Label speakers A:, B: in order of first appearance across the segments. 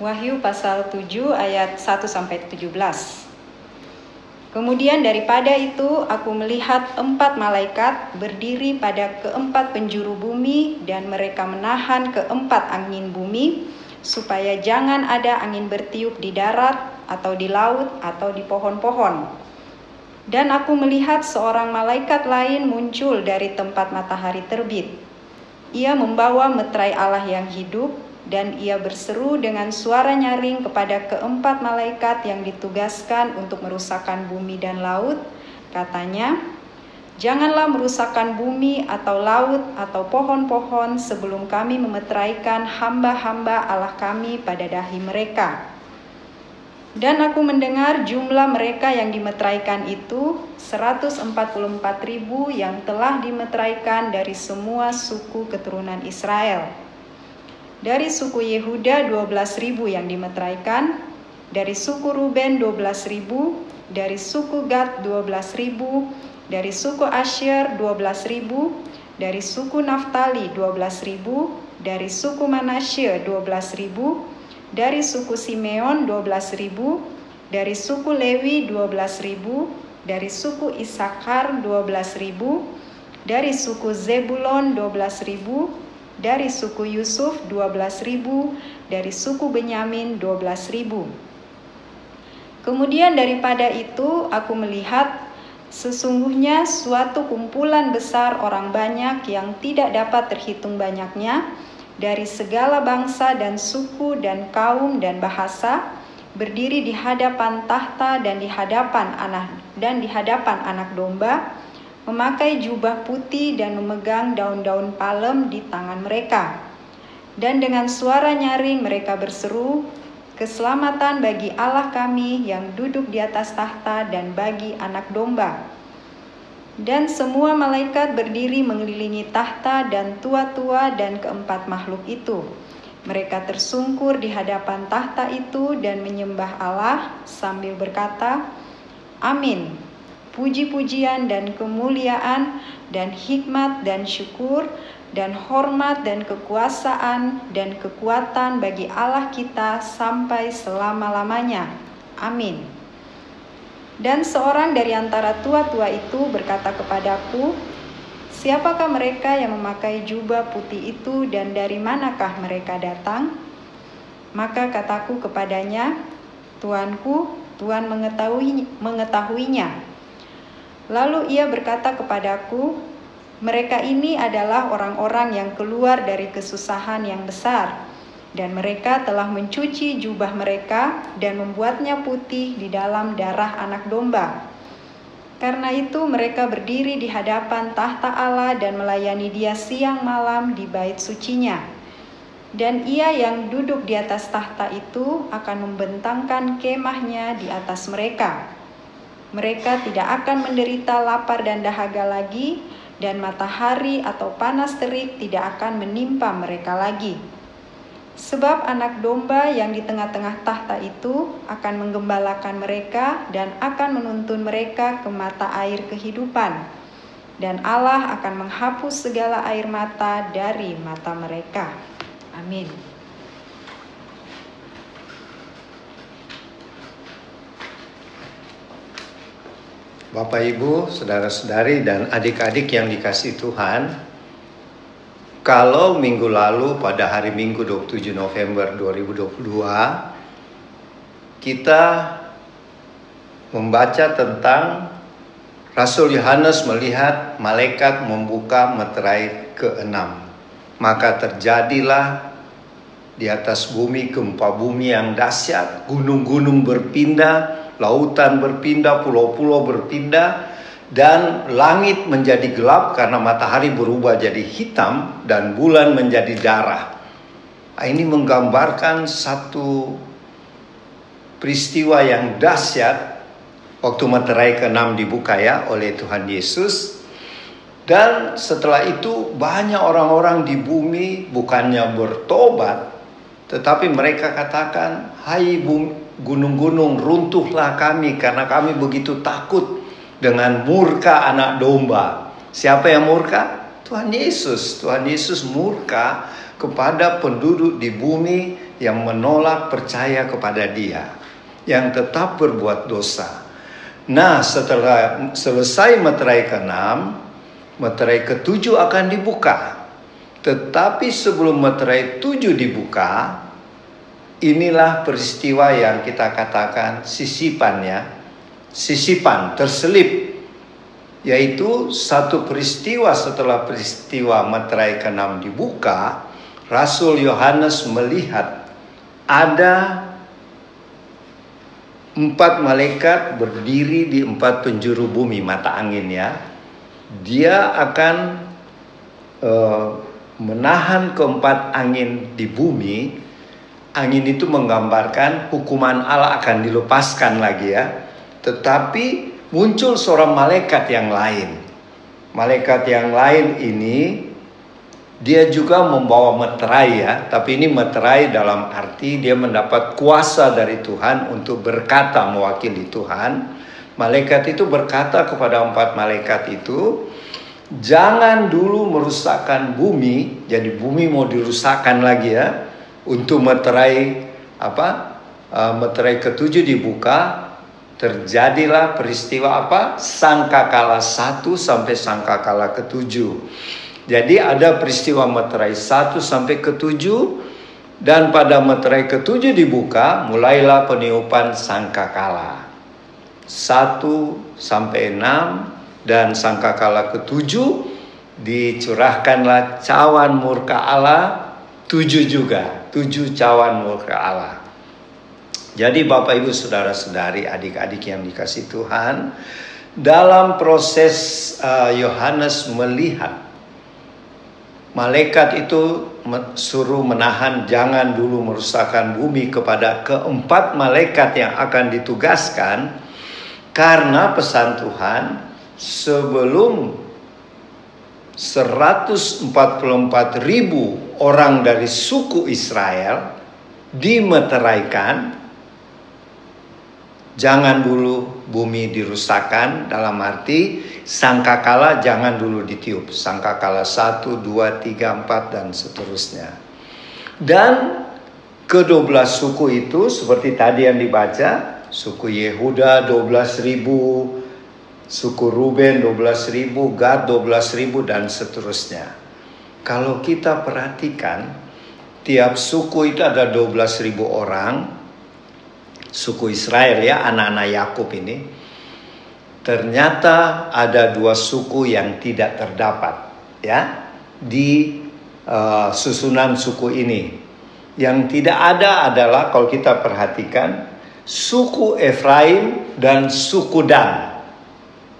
A: Wahyu pasal 7 ayat 1 sampai 17. Kemudian daripada itu aku melihat empat malaikat berdiri pada keempat penjuru bumi dan mereka menahan keempat angin bumi supaya jangan ada angin bertiup di darat atau di laut atau di pohon-pohon. Dan aku melihat seorang malaikat lain muncul dari tempat matahari terbit. Ia membawa meterai Allah yang hidup dan ia berseru dengan suara nyaring kepada keempat malaikat yang ditugaskan untuk merusakkan bumi dan laut. Katanya, Janganlah merusakkan bumi atau laut atau pohon-pohon sebelum kami memeteraikan hamba-hamba Allah kami pada dahi mereka. Dan aku mendengar jumlah mereka yang dimeteraikan itu 144 ribu yang telah dimeteraikan dari semua suku keturunan Israel dari suku Yehuda 12.000 yang dimeteraikan, dari suku Ruben 12.000, dari suku Gad 12.000, dari suku Asher 12.000, dari suku Naftali 12.000, dari suku Manasye 12.000, dari suku Simeon 12.000, dari suku Lewi 12.000, dari suku Isakar 12.000, dari suku Zebulon 12.000, dari suku Yusuf 12.000, dari suku Benyamin 12.000. Kemudian daripada itu aku melihat sesungguhnya suatu kumpulan besar orang banyak yang tidak dapat terhitung banyaknya dari segala bangsa dan suku dan kaum dan bahasa berdiri di hadapan tahta dan di hadapan anak dan di hadapan anak domba memakai jubah putih dan memegang daun-daun palem di tangan mereka. Dan dengan suara nyaring mereka berseru, "Keselamatan bagi Allah kami yang duduk di atas tahta dan bagi anak domba." Dan semua malaikat berdiri mengelilingi tahta dan tua-tua dan keempat makhluk itu. Mereka tersungkur di hadapan tahta itu dan menyembah Allah sambil berkata, "Amin." Puji-pujian dan kemuliaan dan hikmat dan syukur dan hormat dan kekuasaan dan kekuatan bagi Allah kita sampai selama-lamanya. Amin. Dan seorang dari antara tua-tua itu berkata kepadaku, Siapakah mereka yang memakai jubah putih itu dan dari manakah mereka datang? Maka kataku kepadanya, Tuanku, Tuhan mengetahui, mengetahuinya. Lalu ia berkata kepadaku, "Mereka ini adalah orang-orang yang keluar dari kesusahan yang besar, dan mereka telah mencuci jubah mereka dan membuatnya putih di dalam darah Anak Domba." Karena itu, mereka berdiri di hadapan tahta Allah dan melayani Dia siang malam di bait sucinya. Dan ia yang duduk di atas tahta itu akan membentangkan kemahnya di atas mereka mereka tidak akan menderita lapar dan dahaga lagi, dan matahari atau panas terik tidak akan menimpa mereka lagi. Sebab anak domba yang di tengah-tengah tahta itu akan menggembalakan mereka dan akan menuntun mereka ke mata air kehidupan. Dan Allah akan menghapus segala air mata dari mata mereka. Amin.
B: Bapak Ibu, saudara-saudari dan adik-adik yang dikasih Tuhan, kalau minggu lalu pada hari Minggu 27 November 2022 kita membaca tentang Rasul Yohanes melihat malaikat membuka meterai keenam. Maka terjadilah di atas bumi gempa bumi yang dahsyat, gunung-gunung berpindah, lautan berpindah, pulau-pulau berpindah, dan langit menjadi gelap karena matahari berubah jadi hitam dan bulan menjadi darah. Nah, ini menggambarkan satu peristiwa yang dahsyat waktu materai ke-6 dibuka ya oleh Tuhan Yesus. Dan setelah itu banyak orang-orang di bumi bukannya bertobat, tetapi mereka katakan, hai bumi, gunung-gunung runtuhlah kami karena kami begitu takut dengan murka anak domba. Siapa yang murka? Tuhan Yesus. Tuhan Yesus murka kepada penduduk di bumi yang menolak percaya kepada Dia, yang tetap berbuat dosa. Nah, setelah selesai meterai ke-6, meterai ke-7 akan dibuka. Tetapi sebelum meterai 7 dibuka, inilah peristiwa yang kita katakan sisipannya, sisipan terselip yaitu satu peristiwa setelah peristiwa meterai ke-6 dibuka, Rasul Yohanes melihat ada empat malaikat berdiri di empat penjuru bumi mata angin ya. Dia akan uh, menahan keempat angin di bumi. Angin itu menggambarkan hukuman Allah akan dilepaskan lagi ya. Tetapi muncul seorang malaikat yang lain. Malaikat yang lain ini dia juga membawa meterai ya, tapi ini meterai dalam arti dia mendapat kuasa dari Tuhan untuk berkata mewakili Tuhan. Malaikat itu berkata kepada empat malaikat itu, jangan dulu merusakkan bumi, jadi bumi mau dirusakkan lagi ya, untuk meterai apa? Uh, meterai ketujuh dibuka, terjadilah peristiwa apa? Sangkakala satu sampai sangkakala ketujuh. Jadi ada peristiwa meterai satu sampai ketujuh dan pada meterai ketujuh dibuka mulailah peniupan sangkakala. Satu sampai enam dan sangkakala ketujuh dicurahkanlah cawan murka Allah tujuh juga tujuh cawan murka Allah. Jadi Bapak Ibu Saudara-saudari adik-adik yang dikasih Tuhan dalam proses uh, Yohanes uh, melihat malaikat itu suruh menahan jangan dulu merusakkan bumi kepada keempat malaikat yang akan ditugaskan karena pesan Tuhan sebelum 144 ribu orang dari suku Israel dimeteraikan Jangan dulu bumi dirusakkan dalam arti sangkakala jangan dulu ditiup. Sangkakala 1, 2, 3, 4 dan seterusnya. Dan ke-12 suku itu seperti tadi yang dibaca, suku Yehuda 12 ribu, suku Ruben 12 ribu, Gad 12 ribu dan seterusnya. Kalau kita perhatikan, tiap suku itu ada 12 ribu orang, suku Israel ya, anak-anak Yakub ini. Ternyata ada dua suku yang tidak terdapat ya di uh, susunan suku ini. Yang tidak ada adalah kalau kita perhatikan suku Efraim dan suku Dan.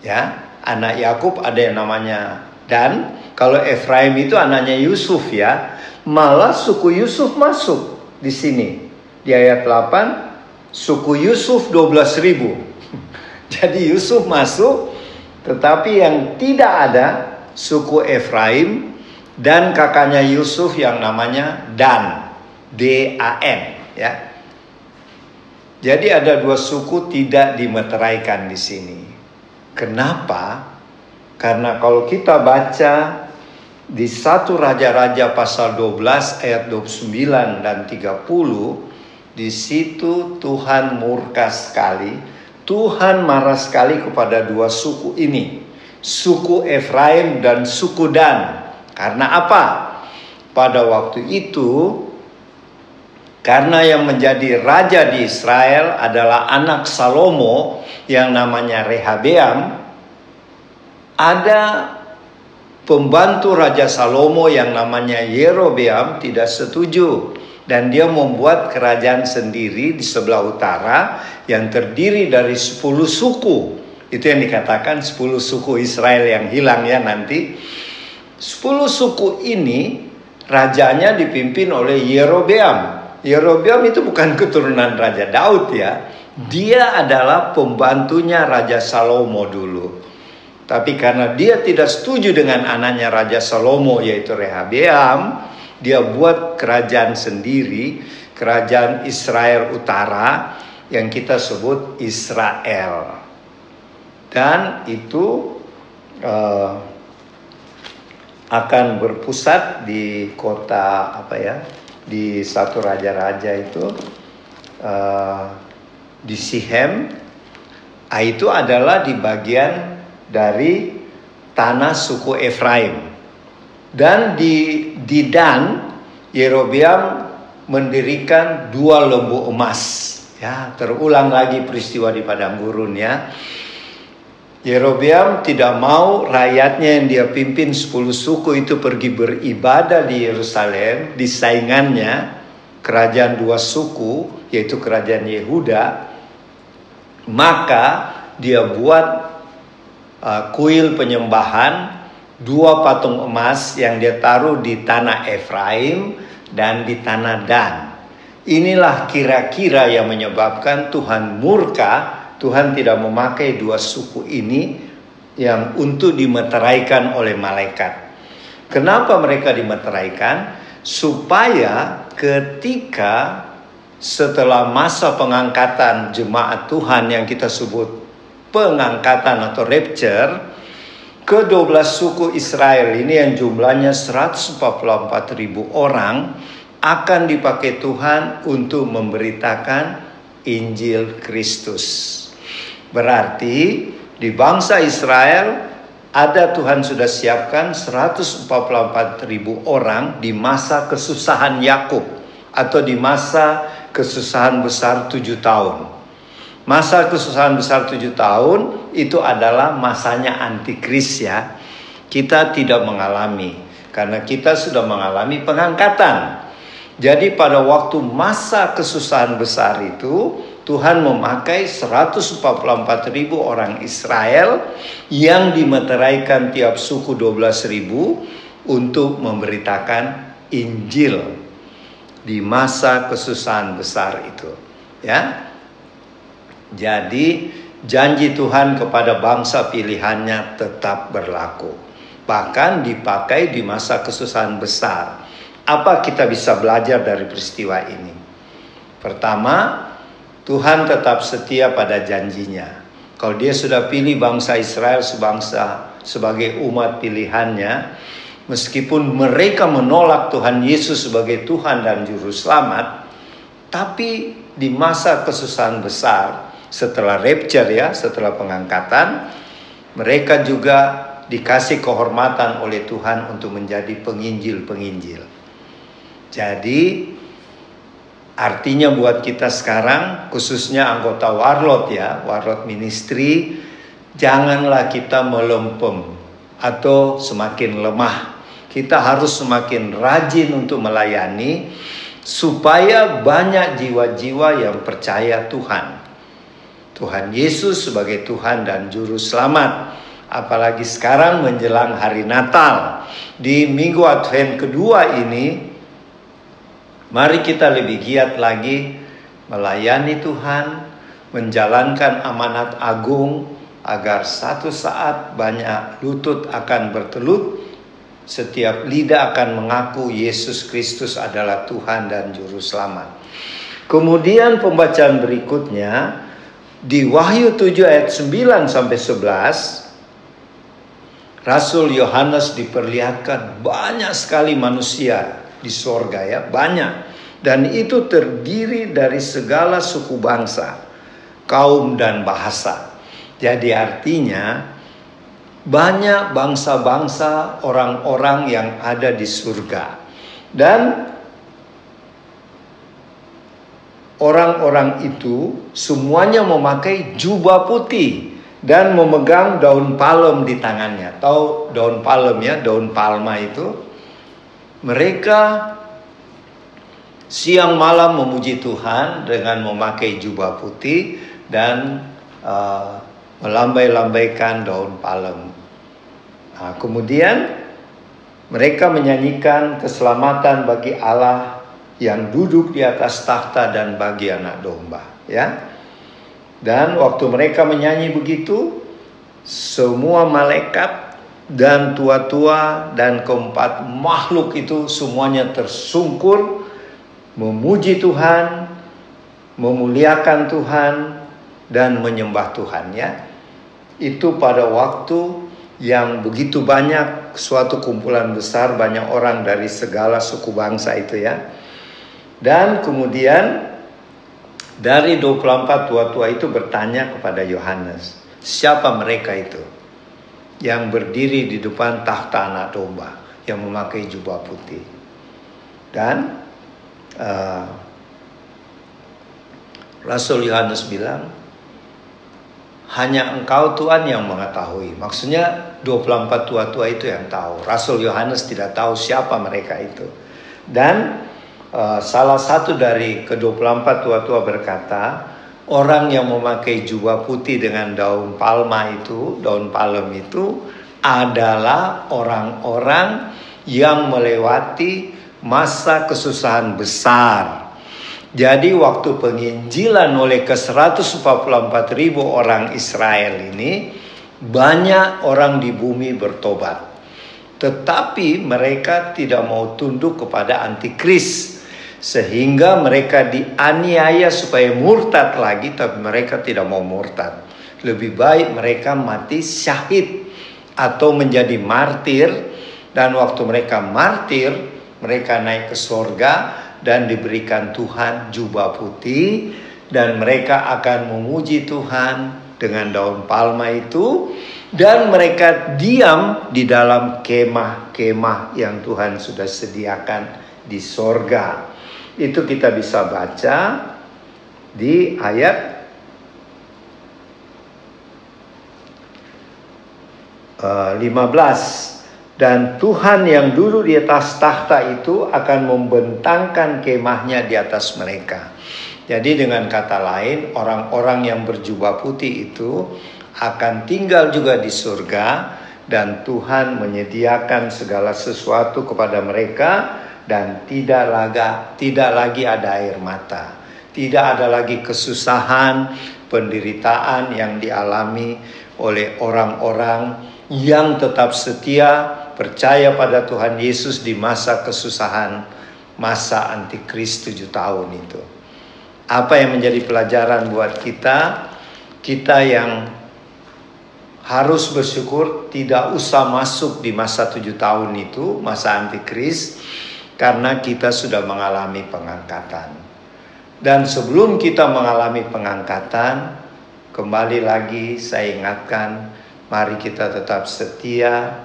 B: Ya, anak Yakub ada yang namanya Dan. Kalau Efraim itu anaknya Yusuf ya. Malah suku Yusuf masuk di sini. Di ayat 8 suku Yusuf 12 ribu. Jadi Yusuf masuk, tetapi yang tidak ada suku Efraim dan kakaknya Yusuf yang namanya Dan, D-A-N, ya. Jadi ada dua suku tidak dimeteraikan di sini. Kenapa? Karena kalau kita baca di satu Raja-Raja pasal 12 ayat 29 dan 30 di situ Tuhan murka sekali. Tuhan marah sekali kepada dua suku ini. Suku Efraim dan suku Dan. Karena apa? Pada waktu itu karena yang menjadi raja di Israel adalah anak Salomo yang namanya Rehabeam, ada pembantu Raja Salomo yang namanya Yerobeam tidak setuju dan dia membuat kerajaan sendiri di sebelah utara yang terdiri dari 10 suku. Itu yang dikatakan 10 suku Israel yang hilang ya nanti. 10 suku ini rajanya dipimpin oleh Yerobeam. Yerobeam itu bukan keturunan Raja Daud ya. Dia adalah pembantunya Raja Salomo dulu. Tapi karena dia tidak setuju dengan anaknya Raja Salomo yaitu Rehabeam, dia buat kerajaan sendiri, kerajaan Israel Utara yang kita sebut Israel. Dan itu uh, akan berpusat di kota apa ya? di satu raja-raja itu uh, di Sihem ah, itu adalah di bagian dari tanah suku Efraim. Dan di di Dan Yerobeam mendirikan dua lembu emas. Ya terulang lagi peristiwa di padang gurun ya. Yerobeam tidak mau rakyatnya yang dia pimpin 10 suku itu pergi beribadah di Yerusalem di saingannya kerajaan dua suku yaitu kerajaan Yehuda maka dia buat uh, kuil penyembahan dua patung emas yang dia taruh di tanah Efraim dan di tanah Dan inilah kira-kira yang menyebabkan Tuhan murka Tuhan tidak memakai dua suku ini yang untuk dimeteraikan oleh malaikat. Kenapa mereka dimeteraikan? Supaya ketika setelah masa pengangkatan jemaat Tuhan yang kita sebut pengangkatan atau rapture, ke-12 suku Israel ini yang jumlahnya 144 ribu orang akan dipakai Tuhan untuk memberitakan Injil Kristus. Berarti di bangsa Israel ada Tuhan sudah siapkan 144 ribu orang di masa kesusahan Yakub atau di masa kesusahan besar tujuh tahun. Masa kesusahan besar tujuh tahun itu adalah masanya antikris ya. Kita tidak mengalami karena kita sudah mengalami pengangkatan. Jadi pada waktu masa kesusahan besar itu Tuhan memakai 144 ribu orang Israel yang dimeteraikan tiap suku 12 ribu untuk memberitakan Injil di masa kesusahan besar itu. Ya, jadi janji Tuhan kepada bangsa pilihannya tetap berlaku. Bahkan dipakai di masa kesusahan besar. Apa kita bisa belajar dari peristiwa ini? Pertama, Tuhan tetap setia pada janjinya. Kalau dia sudah pilih bangsa Israel sebangsa sebagai umat pilihannya, meskipun mereka menolak Tuhan Yesus sebagai Tuhan dan juru selamat, tapi di masa kesusahan besar setelah rapture ya, setelah pengangkatan, mereka juga dikasih kehormatan oleh Tuhan untuk menjadi penginjil-penginjil. Jadi Artinya buat kita sekarang khususnya anggota warlot ya, warlot ministry, janganlah kita melempem atau semakin lemah. Kita harus semakin rajin untuk melayani supaya banyak jiwa-jiwa yang percaya Tuhan. Tuhan Yesus sebagai Tuhan dan juru selamat. Apalagi sekarang menjelang hari Natal. Di minggu Advent kedua ini Mari kita lebih giat lagi melayani Tuhan, menjalankan amanat agung agar satu saat banyak lutut akan bertelut, setiap lidah akan mengaku Yesus Kristus adalah Tuhan dan juru selamat. Kemudian pembacaan berikutnya di Wahyu 7 ayat 9 sampai 11 Rasul Yohanes diperlihatkan banyak sekali manusia di sorga ya banyak. Dan itu terdiri dari segala suku bangsa kaum dan bahasa. Jadi artinya banyak bangsa-bangsa orang-orang yang ada di surga. Dan orang-orang itu semuanya memakai jubah putih dan memegang daun palem di tangannya. Tahu daun palem ya, daun palma itu mereka siang malam memuji Tuhan dengan memakai jubah putih dan uh, melambai-lambaikan daun palem. Nah, kemudian mereka menyanyikan keselamatan bagi Allah yang duduk di atas takhta dan bagi anak domba, ya. Dan waktu mereka menyanyi begitu, semua malaikat dan tua-tua dan keempat makhluk itu semuanya tersungkur memuji Tuhan, memuliakan Tuhan dan menyembah Tuhan ya. Itu pada waktu yang begitu banyak suatu kumpulan besar banyak orang dari segala suku bangsa itu ya. Dan kemudian dari 24 tua-tua itu bertanya kepada Yohanes, siapa mereka itu yang berdiri di depan tahta anak domba yang memakai jubah putih. Dan uh, Rasul Yohanes bilang, hanya engkau Tuhan yang mengetahui. Maksudnya 24 tua-tua itu yang tahu. Rasul Yohanes tidak tahu siapa mereka itu. Dan uh, salah satu dari ke-24 tua-tua berkata, orang yang memakai jubah putih dengan daun palma itu, daun palem itu adalah orang-orang yang melewati masa kesusahan besar. Jadi waktu penginjilan oleh ke 144 ribu orang Israel ini, banyak orang di bumi bertobat. Tetapi mereka tidak mau tunduk kepada antikris. Sehingga mereka dianiaya supaya murtad lagi, tapi mereka tidak mau murtad. Lebih baik mereka mati syahid atau menjadi martir. Dan waktu mereka martir, mereka naik ke sorga dan diberikan Tuhan jubah putih. Dan mereka akan memuji Tuhan dengan daun palma itu. Dan mereka diam di dalam kemah-kemah yang Tuhan sudah sediakan di sorga. Itu kita bisa baca di ayat uh, eh, 15 dan Tuhan yang dulu di atas tahta itu akan membentangkan kemahnya di atas mereka. Jadi dengan kata lain orang-orang yang berjubah putih itu akan tinggal juga di surga dan Tuhan menyediakan segala sesuatu kepada mereka dan tidak lagi tidak lagi ada air mata. Tidak ada lagi kesusahan, penderitaan yang dialami oleh orang-orang yang tetap setia percaya pada Tuhan Yesus di masa kesusahan, masa antikris tujuh tahun itu. Apa yang menjadi pelajaran buat kita? Kita yang harus bersyukur tidak usah masuk di masa tujuh tahun itu, masa antikris, karena kita sudah mengalami pengangkatan. Dan sebelum kita mengalami pengangkatan, kembali lagi saya ingatkan, mari kita tetap setia,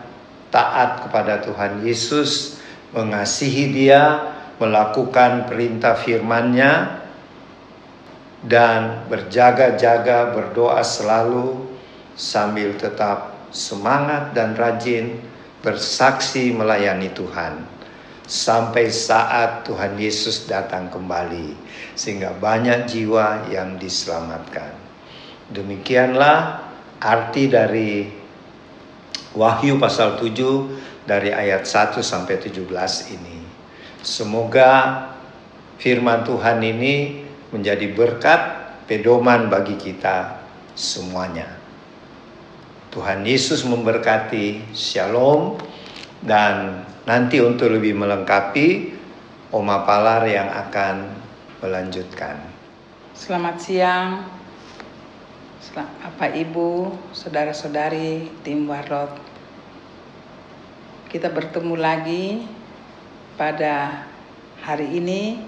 B: taat kepada Tuhan Yesus, mengasihi Dia, melakukan perintah firman-Nya, dan berjaga-jaga berdoa selalu sambil tetap semangat dan rajin bersaksi melayani Tuhan sampai saat Tuhan Yesus datang kembali sehingga banyak jiwa yang diselamatkan. Demikianlah arti dari Wahyu pasal 7 dari ayat 1 sampai 17 ini. Semoga firman Tuhan ini menjadi berkat pedoman bagi kita semuanya. Tuhan Yesus memberkati. Shalom dan Nanti untuk lebih melengkapi, Oma Palar yang akan melanjutkan.
C: Selamat siang, Bapak Ibu, saudara-saudari tim Warlot. Kita bertemu lagi pada hari ini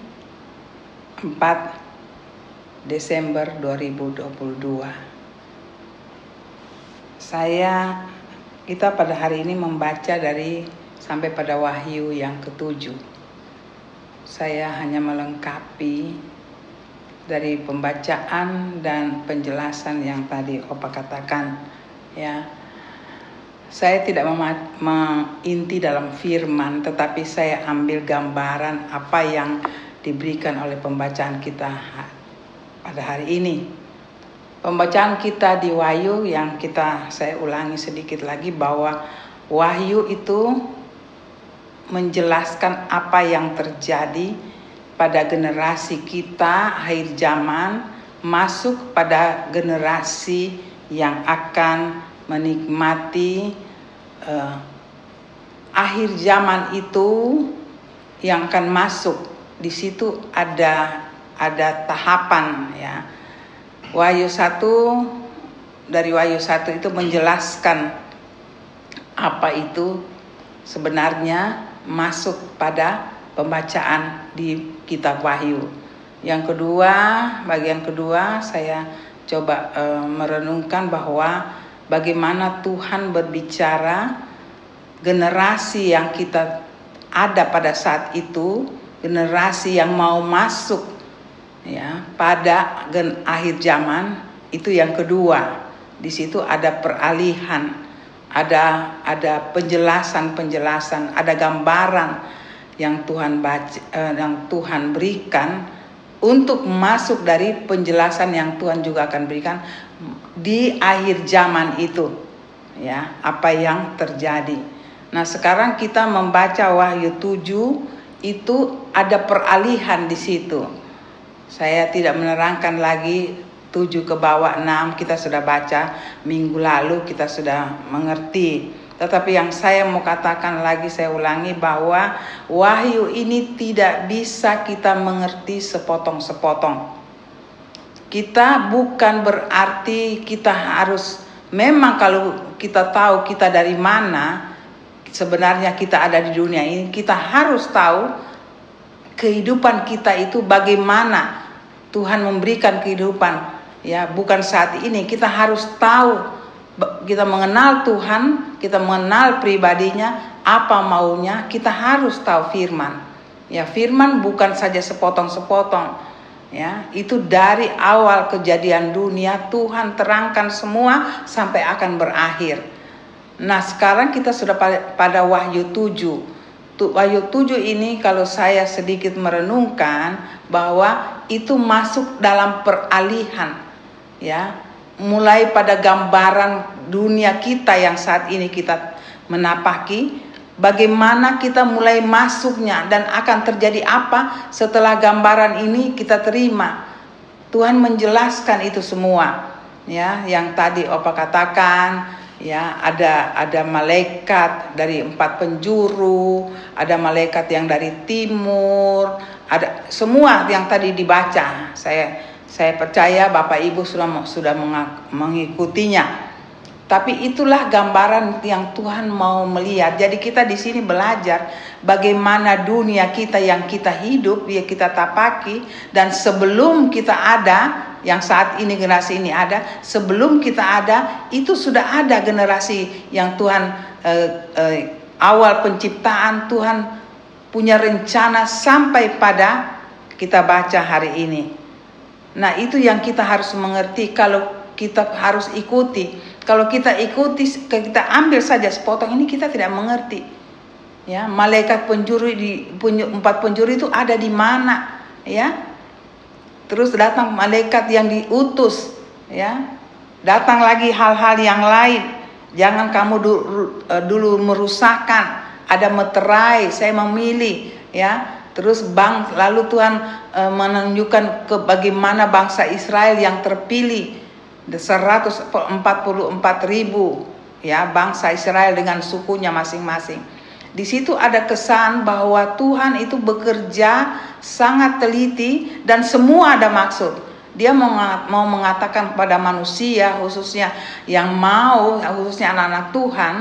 C: 4 Desember 2022. Saya kita pada hari ini membaca dari sampai pada wahyu yang ketujuh. Saya hanya melengkapi dari pembacaan dan penjelasan yang tadi Opa katakan ya. Saya tidak menginti dalam firman tetapi saya ambil gambaran apa yang diberikan oleh pembacaan kita pada hari ini. Pembacaan kita di Wahyu yang kita saya ulangi sedikit lagi bahwa Wahyu itu menjelaskan apa yang terjadi pada generasi kita akhir zaman masuk pada generasi yang akan menikmati uh, akhir zaman itu yang akan masuk. Di situ ada ada tahapan ya Wahyu satu dari Wahyu satu itu menjelaskan apa itu sebenarnya masuk pada pembacaan di kitab Wahyu. Yang kedua, bagian kedua saya coba e, merenungkan bahwa bagaimana Tuhan berbicara generasi yang kita ada pada saat itu, generasi yang mau masuk ya pada gen akhir zaman itu yang kedua. Di situ ada peralihan, ada ada penjelasan-penjelasan, ada gambaran yang Tuhan baca, eh, yang Tuhan berikan untuk masuk dari penjelasan yang Tuhan juga akan berikan di akhir zaman itu ya apa yang terjadi. Nah, sekarang kita membaca Wahyu 7 itu ada peralihan di situ. Saya tidak menerangkan lagi 7 ke bawah 6 kita sudah baca minggu lalu kita sudah mengerti. Tetapi yang saya mau katakan lagi saya ulangi bahwa wahyu ini tidak bisa kita mengerti sepotong-sepotong. Kita bukan berarti kita harus memang kalau kita tahu kita dari mana sebenarnya kita ada di dunia ini, kita harus tahu kehidupan kita itu bagaimana Tuhan memberikan kehidupan. Ya bukan saat ini. Kita harus tahu kita mengenal Tuhan kita mengenal pribadinya apa maunya kita harus tahu firman. Ya firman bukan saja sepotong-sepotong. Ya itu dari awal kejadian dunia Tuhan terangkan semua sampai akan berakhir. Nah sekarang kita sudah pada wahyu 7 wahyu 7 ini kalau saya sedikit merenungkan bahwa itu masuk dalam peralihan ya mulai pada gambaran dunia kita yang saat ini kita menapaki bagaimana kita mulai masuknya dan akan terjadi apa setelah gambaran ini kita terima. Tuhan menjelaskan itu semua. Ya, yang tadi Opa katakan, ya, ada ada malaikat dari empat penjuru, ada malaikat yang dari timur, ada semua yang tadi dibaca. Saya saya percaya Bapak Ibu sudah sudah mengikutinya. Tapi itulah gambaran yang Tuhan mau melihat. Jadi kita di sini belajar bagaimana dunia kita yang kita hidup, ya kita tapaki dan sebelum kita ada, yang saat ini generasi ini ada, sebelum kita ada itu sudah ada generasi yang Tuhan eh, eh, awal penciptaan Tuhan punya rencana sampai pada kita baca hari ini. Nah, itu yang kita harus mengerti kalau kita harus ikuti kalau kita ikuti, kita ambil saja sepotong ini kita tidak mengerti. Ya, malaikat penjuru di empat penjuru itu ada di mana? Ya, terus datang malaikat yang diutus. Ya, datang lagi hal-hal yang lain. Jangan kamu dulu, e, dulu merusakkan. Ada meterai, saya memilih. Ya, terus bang lalu Tuhan e, menunjukkan ke bagaimana bangsa Israel yang terpilih 144 ribu ya bangsa Israel dengan sukunya masing-masing. Di situ ada kesan bahwa Tuhan itu bekerja sangat teliti dan semua ada maksud. Dia mau mengatakan kepada manusia khususnya yang mau khususnya anak-anak Tuhan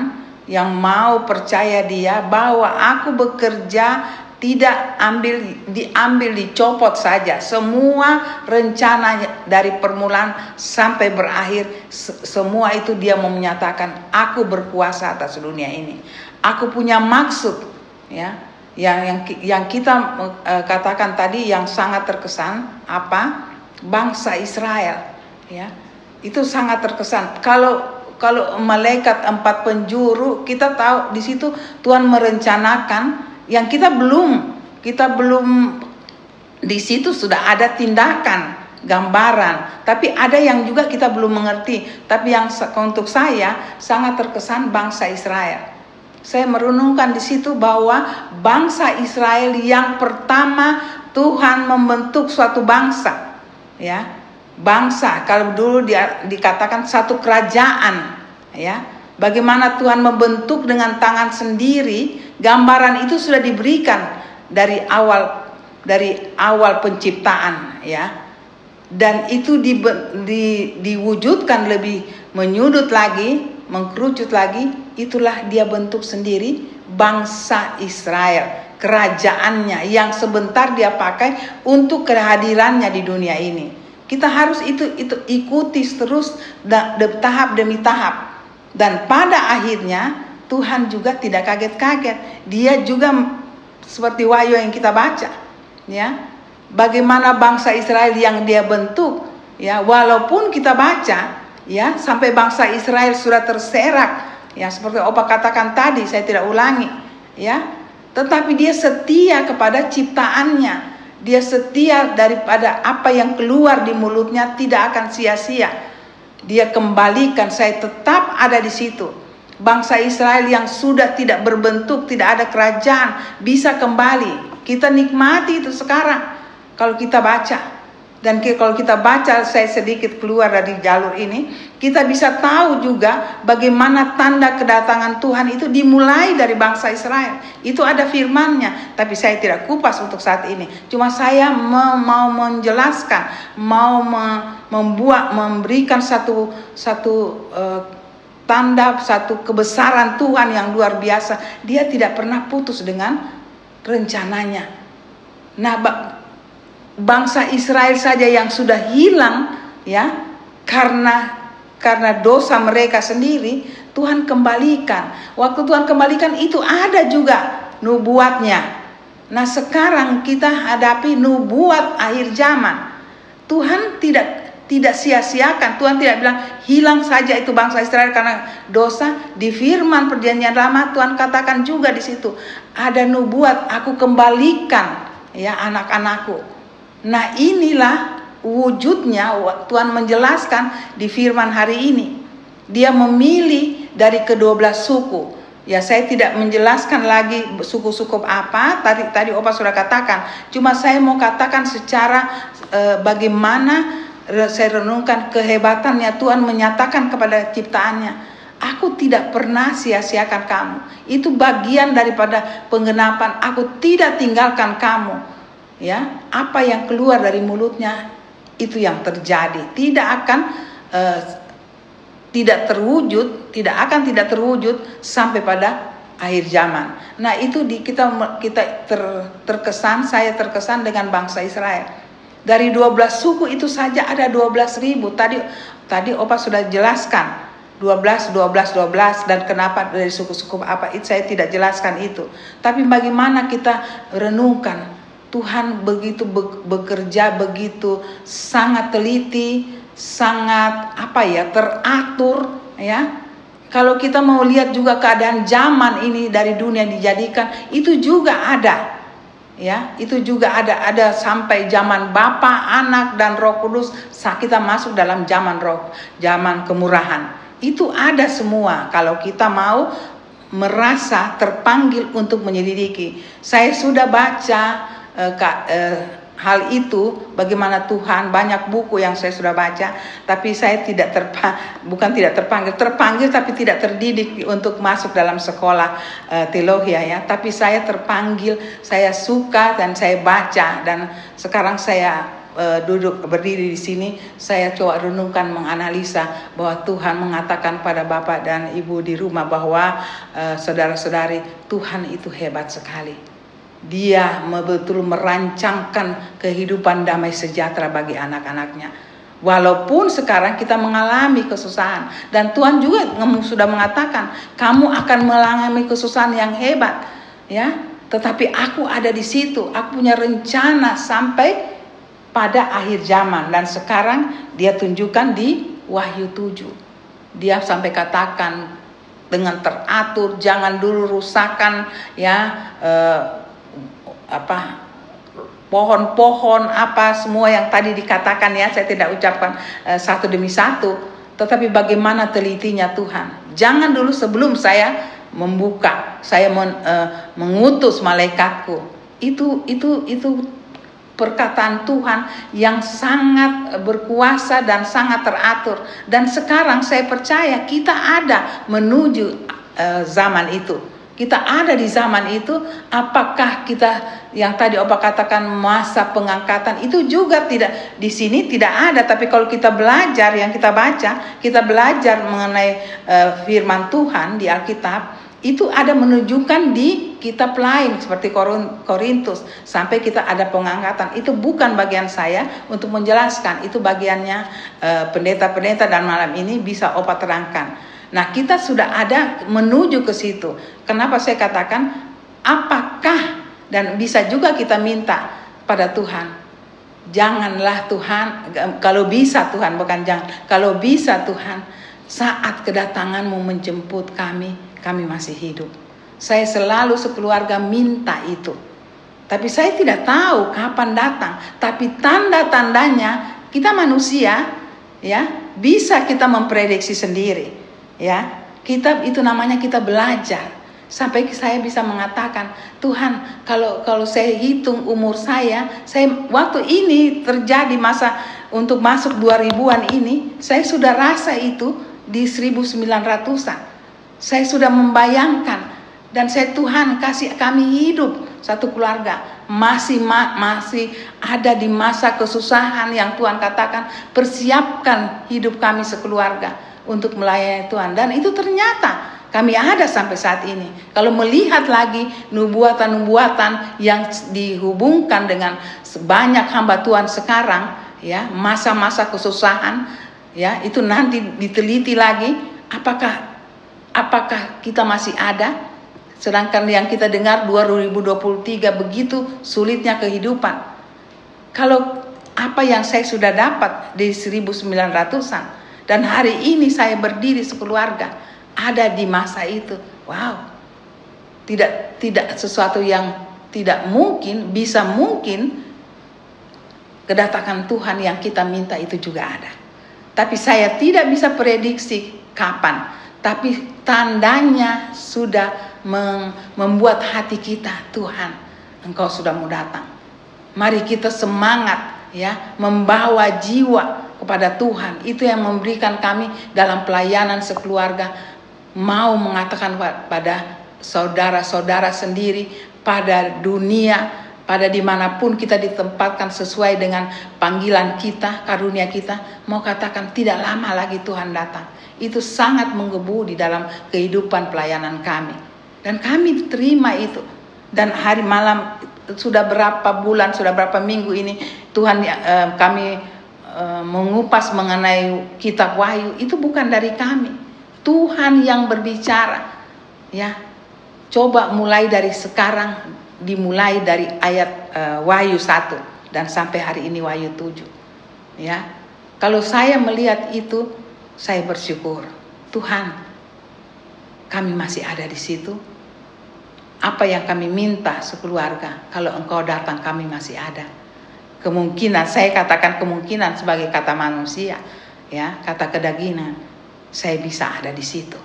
C: yang mau percaya dia bahwa aku bekerja tidak ambil diambil dicopot saja. Semua rencana dari permulaan sampai berakhir semua itu dia mau menyatakan aku berkuasa atas dunia ini. Aku punya maksud ya. Yang yang yang kita uh, katakan tadi yang sangat terkesan apa? Bangsa Israel ya. Itu sangat terkesan. Kalau kalau malaikat empat penjuru kita tahu di situ Tuhan merencanakan yang kita belum kita belum di situ sudah ada tindakan gambaran. Tapi ada yang juga kita belum mengerti. Tapi yang untuk saya sangat terkesan bangsa Israel. Saya merenungkan di situ bahwa bangsa Israel yang pertama Tuhan membentuk suatu bangsa ya. Bangsa kalau dulu dia dikatakan satu kerajaan ya bagaimana Tuhan membentuk dengan tangan sendiri Gambaran itu sudah diberikan dari awal dari awal penciptaan ya. Dan itu di, di, diwujudkan lebih menyudut lagi, mengkerucut lagi, itulah dia bentuk sendiri bangsa Israel kerajaannya yang sebentar dia pakai untuk kehadirannya di dunia ini. Kita harus itu itu ikuti terus da, de, tahap demi tahap. Dan pada akhirnya Tuhan juga tidak kaget-kaget. Dia juga seperti wahyu yang kita baca, ya. Bagaimana bangsa Israel yang dia bentuk, ya, walaupun kita baca, ya, sampai bangsa Israel sudah terserak, ya, seperti Opa katakan tadi, saya tidak ulangi, ya. Tetapi dia setia kepada ciptaannya. Dia setia daripada apa yang keluar di mulutnya tidak akan sia-sia. Dia kembalikan, saya tetap ada di situ bangsa Israel yang sudah tidak berbentuk, tidak ada kerajaan, bisa kembali. Kita nikmati itu sekarang kalau kita baca. Dan kalau kita baca, saya sedikit keluar dari jalur ini, kita bisa tahu juga bagaimana tanda kedatangan Tuhan itu dimulai dari bangsa Israel. Itu ada firmannya, tapi saya tidak kupas untuk saat ini. Cuma saya mau menjelaskan, mau membuat, memberikan satu satu uh, tanda satu kebesaran Tuhan yang luar biasa. Dia tidak pernah putus dengan rencananya. Nah, bangsa Israel saja yang sudah hilang ya karena karena dosa mereka sendiri, Tuhan kembalikan. Waktu Tuhan kembalikan itu ada juga nubuatnya. Nah, sekarang kita hadapi nubuat akhir zaman. Tuhan tidak tidak sia-siakan. Tuhan tidak bilang hilang saja itu bangsa Israel karena dosa. Di firman perjanjian lama Tuhan katakan juga di situ ada nubuat aku kembalikan ya anak-anakku. Nah inilah wujudnya Tuhan menjelaskan di firman hari ini. Dia memilih dari kedua belas suku. Ya saya tidak menjelaskan lagi suku-suku apa tadi tadi Opa sudah katakan. Cuma saya mau katakan secara e, bagaimana saya renungkan kehebatannya Tuhan menyatakan kepada ciptaannya Aku tidak pernah sia-siakan kamu. Itu bagian daripada penggenapan. Aku tidak tinggalkan kamu. Ya, apa yang keluar dari mulutnya itu yang terjadi. Tidak akan uh, tidak terwujud, tidak akan tidak terwujud sampai pada akhir zaman. Nah, itu di kita kita ter, terkesan, saya terkesan dengan bangsa Israel dari 12 suku itu saja ada 12 ribu. Tadi tadi Opa sudah jelaskan 12, 12, 12 dan kenapa dari suku-suku apa itu saya tidak jelaskan itu. Tapi bagaimana kita renungkan Tuhan begitu bekerja begitu sangat teliti, sangat apa ya teratur ya. Kalau kita mau lihat juga keadaan zaman ini dari dunia dijadikan itu juga ada ya. Itu juga ada ada sampai zaman Bapa, Anak dan Roh Kudus saat kita masuk dalam zaman roh zaman kemurahan. Itu ada semua kalau kita mau merasa terpanggil untuk menyelidiki. Saya sudah baca uh, hal itu bagaimana Tuhan banyak buku yang saya sudah baca tapi saya tidak terpa bukan tidak terpanggil terpanggil tapi tidak terdidik untuk masuk dalam sekolah uh, teologi ya tapi saya terpanggil saya suka dan saya baca dan sekarang saya duduk berdiri di sini saya coba renungkan menganalisa bahwa Tuhan mengatakan pada Bapak dan Ibu di rumah bahwa saudara-saudari Tuhan itu hebat sekali dia betul merancangkan kehidupan damai sejahtera bagi anak-anaknya. Walaupun sekarang kita mengalami kesusahan dan Tuhan juga sudah mengatakan kamu akan mengalami kesusahan yang hebat, ya. Tetapi aku ada di situ, aku punya rencana sampai pada akhir zaman dan sekarang dia tunjukkan di Wahyu 7. Dia sampai katakan dengan teratur, jangan dulu rusakan ya eh, apa pohon-pohon apa semua yang tadi dikatakan ya saya tidak ucapkan uh, satu demi satu. Tetapi bagaimana telitinya Tuhan? Jangan dulu sebelum saya membuka saya men, uh, mengutus malaikatku. Itu itu itu perkataan Tuhan yang sangat berkuasa dan sangat teratur. Dan sekarang saya percaya kita ada menuju uh, zaman itu kita ada di zaman itu, apakah kita yang tadi Opa katakan masa pengangkatan itu juga tidak di sini tidak ada, tapi kalau kita belajar yang kita baca, kita belajar mengenai uh, firman Tuhan di Alkitab, itu ada menunjukkan di kitab lain seperti Korintus sampai kita ada pengangkatan. Itu bukan bagian saya untuk menjelaskan itu bagiannya eh, pendeta-pendeta dan malam ini bisa opat terangkan nah kita sudah ada menuju ke situ. Kenapa saya katakan apakah dan bisa juga kita minta pada Tuhan janganlah Tuhan kalau bisa Tuhan bukan jangan kalau bisa Tuhan saat kedatanganmu menjemput kami kami masih hidup. Saya selalu sekeluarga minta itu. Tapi saya tidak tahu kapan datang. Tapi tanda-tandanya kita manusia ya bisa kita memprediksi sendiri ya kita itu namanya kita belajar. Sampai saya bisa mengatakan Tuhan kalau kalau saya hitung umur saya saya waktu ini terjadi masa untuk masuk 2000-an ini saya sudah rasa itu di 1900-an saya sudah membayangkan dan saya Tuhan kasih kami hidup. Satu keluarga masih ma masih ada di masa kesusahan yang Tuhan katakan persiapkan hidup kami sekeluarga untuk melayani Tuhan dan itu ternyata kami ada sampai saat ini. Kalau melihat lagi nubuatan-nubuatan yang dihubungkan dengan sebanyak hamba Tuhan sekarang, ya masa-masa kesusahan, ya itu nanti diteliti lagi, apakah apakah kita masih ada? Sedangkan yang kita dengar 2023 begitu sulitnya kehidupan. Kalau apa yang saya sudah dapat di 1900-an dan hari ini saya berdiri sekeluarga, ada di masa itu. Wow. Tidak tidak sesuatu yang tidak mungkin, bisa mungkin kedatangan Tuhan yang kita minta itu juga ada. Tapi saya tidak bisa prediksi kapan, tapi tandanya sudah membuat hati kita, Tuhan, Engkau sudah mau datang. Mari kita semangat ya, membawa jiwa kepada Tuhan. Itu yang memberikan kami dalam pelayanan sekeluarga mau mengatakan pada saudara-saudara sendiri, pada dunia, pada di mana pun kita ditempatkan sesuai dengan panggilan kita, karunia kita, mau katakan tidak lama lagi Tuhan datang. Itu sangat menggebu di dalam kehidupan pelayanan kami. Dan kami terima itu. Dan hari malam sudah berapa bulan, sudah berapa minggu ini Tuhan eh, kami eh, mengupas mengenai kitab Wahyu itu bukan dari kami Tuhan yang berbicara. Ya. Coba mulai dari sekarang dimulai dari ayat uh, Wahyu 1 dan sampai hari ini Wahyu 7. Ya. Kalau saya melihat itu saya bersyukur. Tuhan kami masih ada di situ. Apa yang kami minta sekeluarga, kalau engkau datang kami masih ada. Kemungkinan, saya katakan kemungkinan sebagai kata manusia, ya, kata kedagingan saya bisa ada di situ.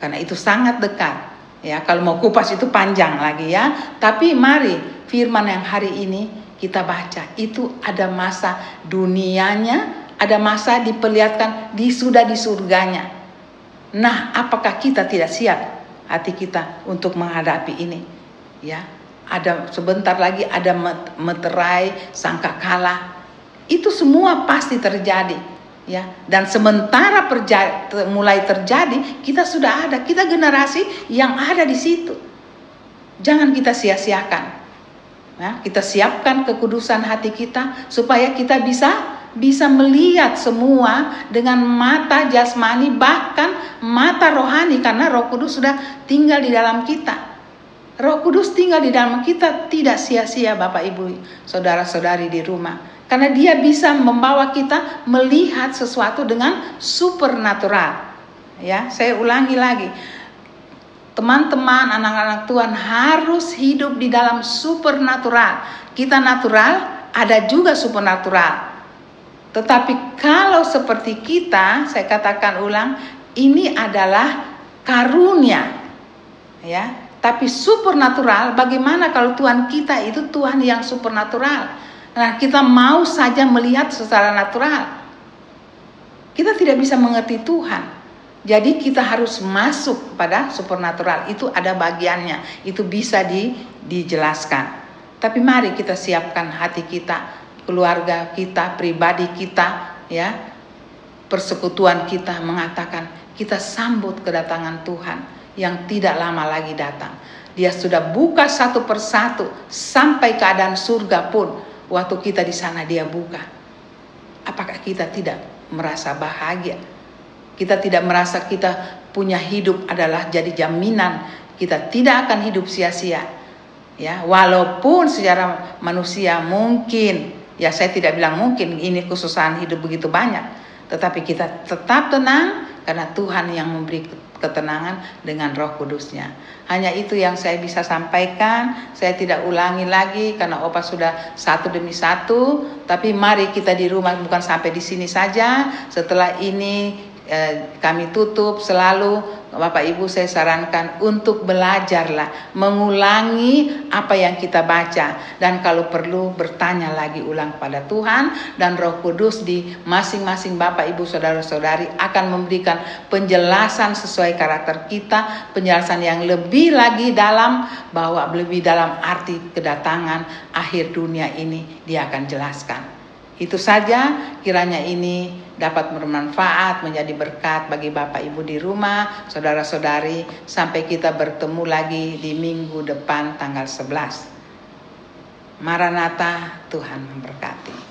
C: Karena itu sangat dekat. Ya, kalau mau kupas itu panjang lagi ya. Tapi mari firman yang hari ini kita baca itu ada masa dunianya, ada masa diperlihatkan di sudah di surganya. Nah, apakah kita tidak siap hati kita untuk menghadapi ini? Ya, ada sebentar lagi ada meterai sangkakala. Itu semua pasti terjadi ya. Dan sementara perja mulai terjadi kita sudah ada. Kita generasi yang ada di situ. Jangan kita sia-siakan ya, kita siapkan kekudusan hati kita supaya kita bisa bisa melihat semua dengan mata jasmani bahkan mata rohani karena Roh Kudus sudah tinggal di dalam kita Roh Kudus tinggal di dalam kita tidak sia-sia Bapak Ibu saudara-saudari di rumah karena dia bisa membawa kita melihat sesuatu dengan supernatural. Ya, saya ulangi lagi. Teman-teman, anak-anak Tuhan harus hidup di dalam supernatural. Kita natural, ada juga supernatural. Tetapi kalau seperti kita, saya katakan ulang, ini adalah karunia. Ya, tapi supernatural, bagaimana kalau Tuhan kita itu Tuhan yang supernatural? Nah, kita mau saja melihat secara natural. Kita tidak bisa mengerti Tuhan. Jadi kita harus masuk pada supernatural. Itu ada bagiannya. Itu bisa di, dijelaskan. Tapi mari kita siapkan hati kita, keluarga kita, pribadi kita, ya. Persekutuan kita mengatakan kita sambut kedatangan Tuhan. Yang tidak lama lagi datang. Dia sudah buka satu persatu sampai keadaan surga pun waktu kita di sana dia buka. Apakah kita tidak merasa bahagia? Kita tidak merasa kita punya hidup adalah jadi jaminan kita tidak akan hidup sia-sia. Ya, walaupun secara manusia mungkin ya saya tidak bilang mungkin ini kesusahan hidup begitu banyak, tetapi kita tetap tenang karena Tuhan yang memberi ketenangan dengan Roh Kudusnya. Hanya itu yang saya bisa sampaikan. Saya tidak ulangi lagi karena Opa sudah satu demi satu. Tapi mari kita di rumah bukan sampai di sini saja. Setelah ini eh, kami tutup selalu Bapak Ibu saya sarankan untuk belajarlah mengulangi apa yang kita baca dan kalau perlu bertanya lagi ulang pada Tuhan dan Roh Kudus di masing-masing Bapak Ibu saudara-saudari akan memberikan penjelasan sesuai karakter kita, penjelasan yang lebih lagi dalam bahwa lebih dalam arti kedatangan akhir dunia ini dia akan jelaskan. Itu saja kiranya ini dapat bermanfaat menjadi berkat bagi Bapak Ibu di rumah, saudara-saudari sampai kita bertemu lagi di minggu depan tanggal 11. Maranatha, Tuhan memberkati.